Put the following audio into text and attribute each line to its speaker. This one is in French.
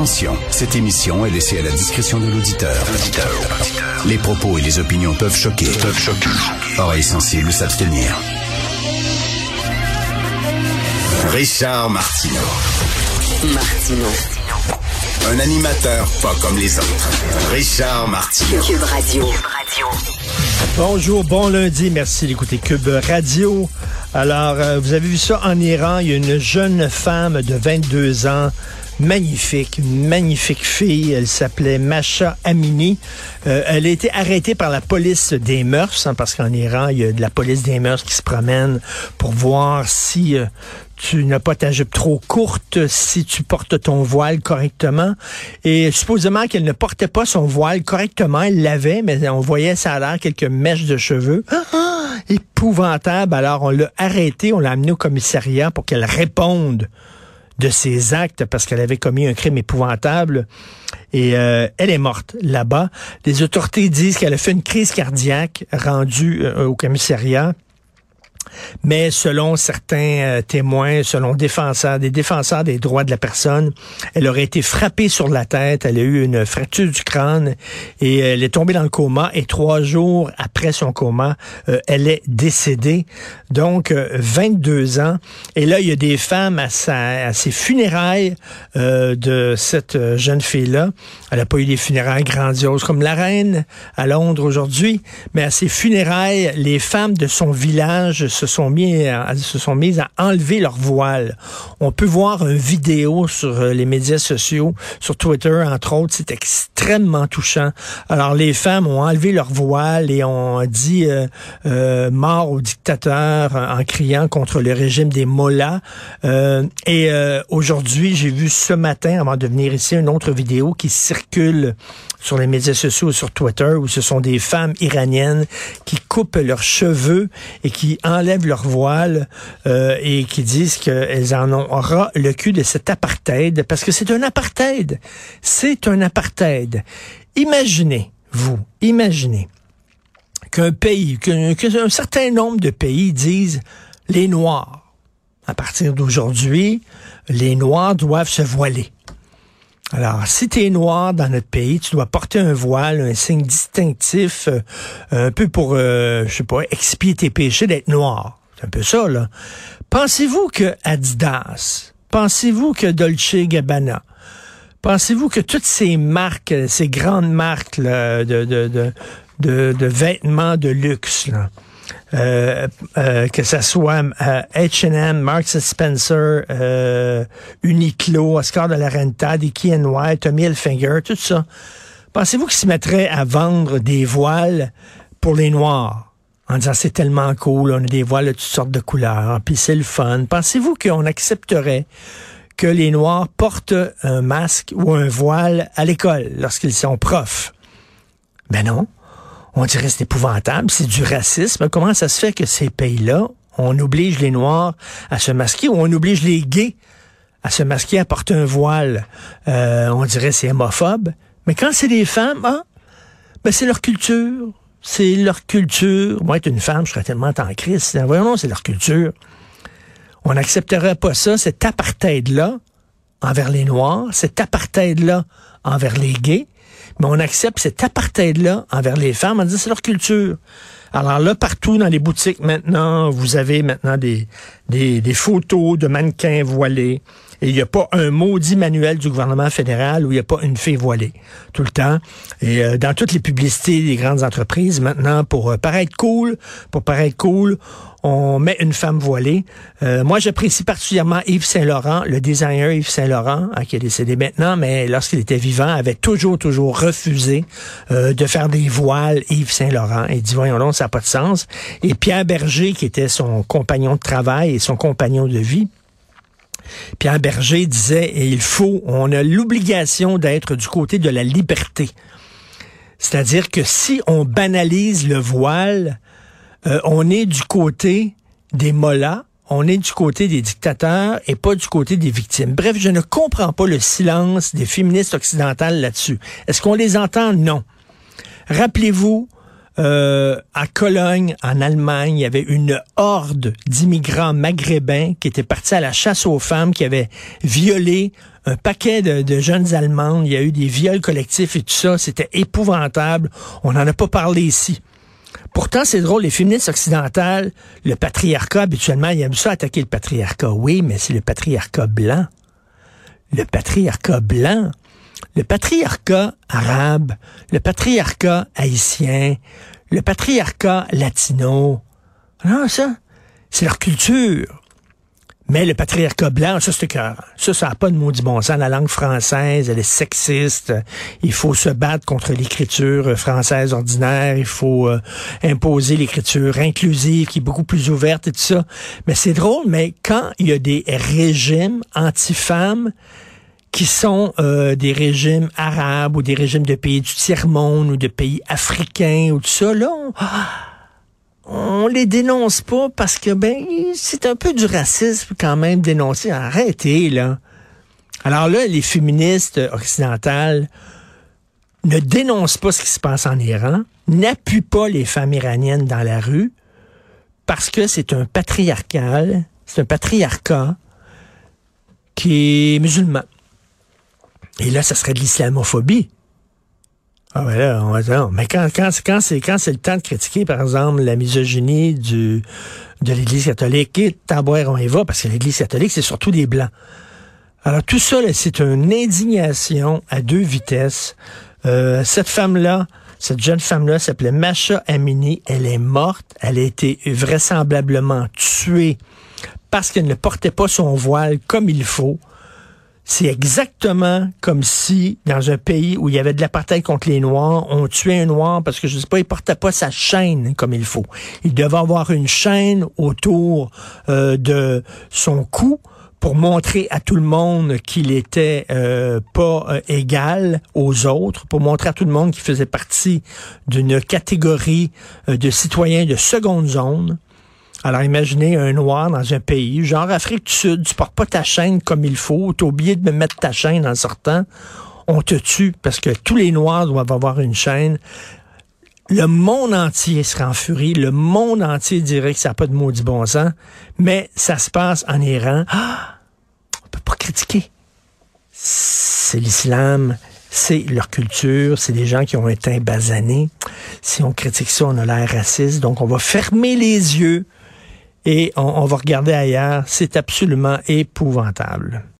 Speaker 1: Attention, cette émission est laissée à la discrétion de l'auditeur. Les propos et les opinions peuvent choquer. Peuvent choquer. Oreilles sensibles s'abstenir. Richard Martineau.
Speaker 2: Martino.
Speaker 1: Un animateur pas comme les autres. Richard Martineau.
Speaker 2: Cube Radio.
Speaker 3: Bonjour, bon lundi, merci d'écouter Cube Radio. Alors, euh, vous avez vu ça en Iran, il y a une jeune femme de 22 ans, magnifique, magnifique fille, elle s'appelait Masha Amini. Euh, elle a été arrêtée par la police des mœurs, hein, parce qu'en Iran, il y a de la police des mœurs qui se promène pour voir si euh, tu n'as pas ta jupe trop courte, si tu portes ton voile correctement. Et supposément qu'elle ne portait pas son voile correctement, elle l'avait, mais on voyait ça a l'air quelques mèches de cheveux. Ah, épouvantable. Alors on l'a arrêtée, on l'a amenée au commissariat pour qu'elle réponde de ses actes parce qu'elle avait commis un crime épouvantable. Et euh, elle est morte là-bas. Les autorités disent qu'elle a fait une crise cardiaque rendue euh, au commissariat. Mais selon certains euh, témoins, selon défenseurs, des défenseurs des droits de la personne, elle aurait été frappée sur la tête, elle a eu une fracture du crâne et elle est tombée dans le coma et trois jours après son coma, euh, elle est décédée. Donc, 22 ans. Et là, il y a des femmes à, sa, à ses funérailles euh, de cette jeune fille-là. Elle n'a pas eu des funérailles grandioses comme la reine à Londres aujourd'hui, mais à ses funérailles, les femmes de son village se sont mises à enlever leur voile. On peut voir une vidéo sur les médias sociaux, sur Twitter entre autres, c'est extrêmement touchant. Alors les femmes ont enlevé leur voile et ont dit euh, euh, mort au dictateur en criant contre le régime des mollahs. Euh, et aujourd'hui, j'ai vu ce matin, avant de venir ici, une autre vidéo qui circule sur les médias sociaux, sur Twitter, où ce sont des femmes iraniennes qui coupent leurs cheveux et qui enlèvent leur voile euh, et qui disent qu'elles en ont ras le cul de cet apartheid, parce que c'est un apartheid. C'est un apartheid. Imaginez, vous, imaginez qu'un pays, qu'un certain nombre de pays disent les Noirs, à partir d'aujourd'hui, les Noirs doivent se voiler. Alors, si tu es noir dans notre pays, tu dois porter un voile, un signe distinctif, euh, un peu pour, euh, je sais pas, expier tes péchés d'être noir. C'est un peu ça, là. Pensez-vous que Adidas, pensez-vous que Dolce Gabbana, pensez-vous que toutes ces marques, ces grandes marques de, de, de, de, de vêtements de luxe, là, euh, euh, que ce soit H&M, Marks Spencer, Uniqlo, Oscar de la Renta, Dickie White, Tommy Hilfiger, tout ça. Pensez-vous qu'ils se mettraient à vendre des voiles pour les Noirs? En disant c'est tellement cool, on a des voiles de toutes sortes de couleurs, puis c'est le fun. Pensez-vous qu'on accepterait que les Noirs portent un masque ou un voile à l'école lorsqu'ils sont profs? Ben non. On dirait c'est épouvantable, c'est du racisme. Comment ça se fait que ces pays-là, on oblige les Noirs à se masquer ou on oblige les gays à se masquer, à porter un voile? Euh, on dirait c'est hémophobe. Mais quand c'est des femmes, ah, ben c'est leur culture. C'est leur culture. Moi, être une femme, je serais tellement en crise. Voyons, non, c'est leur culture. On n'accepterait pas ça, cet apartheid-là envers les Noirs, cet apartheid-là envers les gays mais on accepte cet apartheid-là envers les femmes. On dit c'est leur culture. Alors là, partout dans les boutiques maintenant, vous avez maintenant des, des, des photos de mannequins voilés. Et il n'y a pas un maudit manuel du gouvernement fédéral où il n'y a pas une fille voilée tout le temps. Et euh, dans toutes les publicités des grandes entreprises, maintenant, pour euh, paraître cool, pour paraître cool, on met une femme voilée. Euh, moi, j'apprécie particulièrement Yves Saint-Laurent, le designer Yves Saint-Laurent, hein, qui est décédé maintenant, mais lorsqu'il était vivant, avait toujours, toujours refusé de faire des voiles Yves Saint-Laurent. Il dit, voyons donc, ça n'a pas de sens. Et Pierre Berger, qui était son compagnon de travail et son compagnon de vie, Pierre Berger disait, il faut, on a l'obligation d'être du côté de la liberté. C'est-à-dire que si on banalise le voile, euh, on est du côté des mollahs, on est du côté des dictateurs et pas du côté des victimes. Bref, je ne comprends pas le silence des féministes occidentales là-dessus. Est-ce qu'on les entend? Non. Rappelez-vous, euh, à Cologne, en Allemagne, il y avait une horde d'immigrants maghrébins qui étaient partis à la chasse aux femmes, qui avaient violé un paquet de, jeunes Allemandes, il y a eu des viols collectifs et tout ça, c'était épouvantable. On n'en a pas parlé ici. Pourtant, c'est drôle, les féministes occidentales, le patriarcat, habituellement, ils aiment ça attaquer le patriarcat. Oui, mais c'est le patriarcat blanc. Le patriarcat blanc. Le patriarcat arabe, le patriarcat haïtien, le patriarcat latino. Non, ça, c'est leur culture. Mais le patriarcat blanc, ça, c'est cœur. Ça, ça n'a pas de maudit bon sens. La langue française, elle est sexiste. Il faut se battre contre l'écriture française ordinaire. Il faut euh, imposer l'écriture inclusive qui est beaucoup plus ouverte et tout ça. Mais c'est drôle, mais quand il y a des régimes anti-femmes, qui sont euh, des régimes arabes ou des régimes de pays du tiers-monde ou de pays africains ou tout ça, là, on les dénonce pas parce que ben c'est un peu du racisme quand même dénoncer. Arrêtez là. Alors là, les féministes occidentales ne dénoncent pas ce qui se passe en Iran, n'appuient pas les femmes iraniennes dans la rue parce que c'est un patriarcal, c'est un patriarcat qui est musulman. Et là, ça serait de l'islamophobie. Ah ben là, on va dire, mais quand, quand, quand c'est quand c'est le temps de critiquer, par exemple, la misogynie du de l'Église catholique, et on y va, parce que l'Église catholique, c'est surtout des blancs. Alors tout ça, c'est une indignation à deux vitesses. Euh, cette femme-là, cette jeune femme-là s'appelait Masha Amini. Elle est morte. Elle a été vraisemblablement tuée parce qu'elle ne portait pas son voile comme il faut. C'est exactement comme si, dans un pays où il y avait de l'apartheid contre les Noirs, on tuait un Noir parce que, je sais pas, il portait pas sa chaîne comme il faut. Il devait avoir une chaîne autour euh, de son cou pour montrer à tout le monde qu'il était euh, pas euh, égal aux autres, pour montrer à tout le monde qu'il faisait partie d'une catégorie de citoyens de seconde zone. Alors imaginez un noir dans un pays, genre Afrique du Sud, tu portes pas ta chaîne comme il faut, tu oublié de me mettre ta chaîne en sortant, on te tue parce que tous les noirs doivent avoir une chaîne. Le monde entier serait en furie, le monde entier dirait que ça n'a pas de maudit bon sens, mais ça se passe en Iran. Ah, on peut pas critiquer. C'est l'islam, c'est leur culture, c'est des gens qui ont été basanés. Si on critique ça, on a l'air raciste, donc on va fermer les yeux et on, va regarder ailleurs. C'est absolument épouvantable.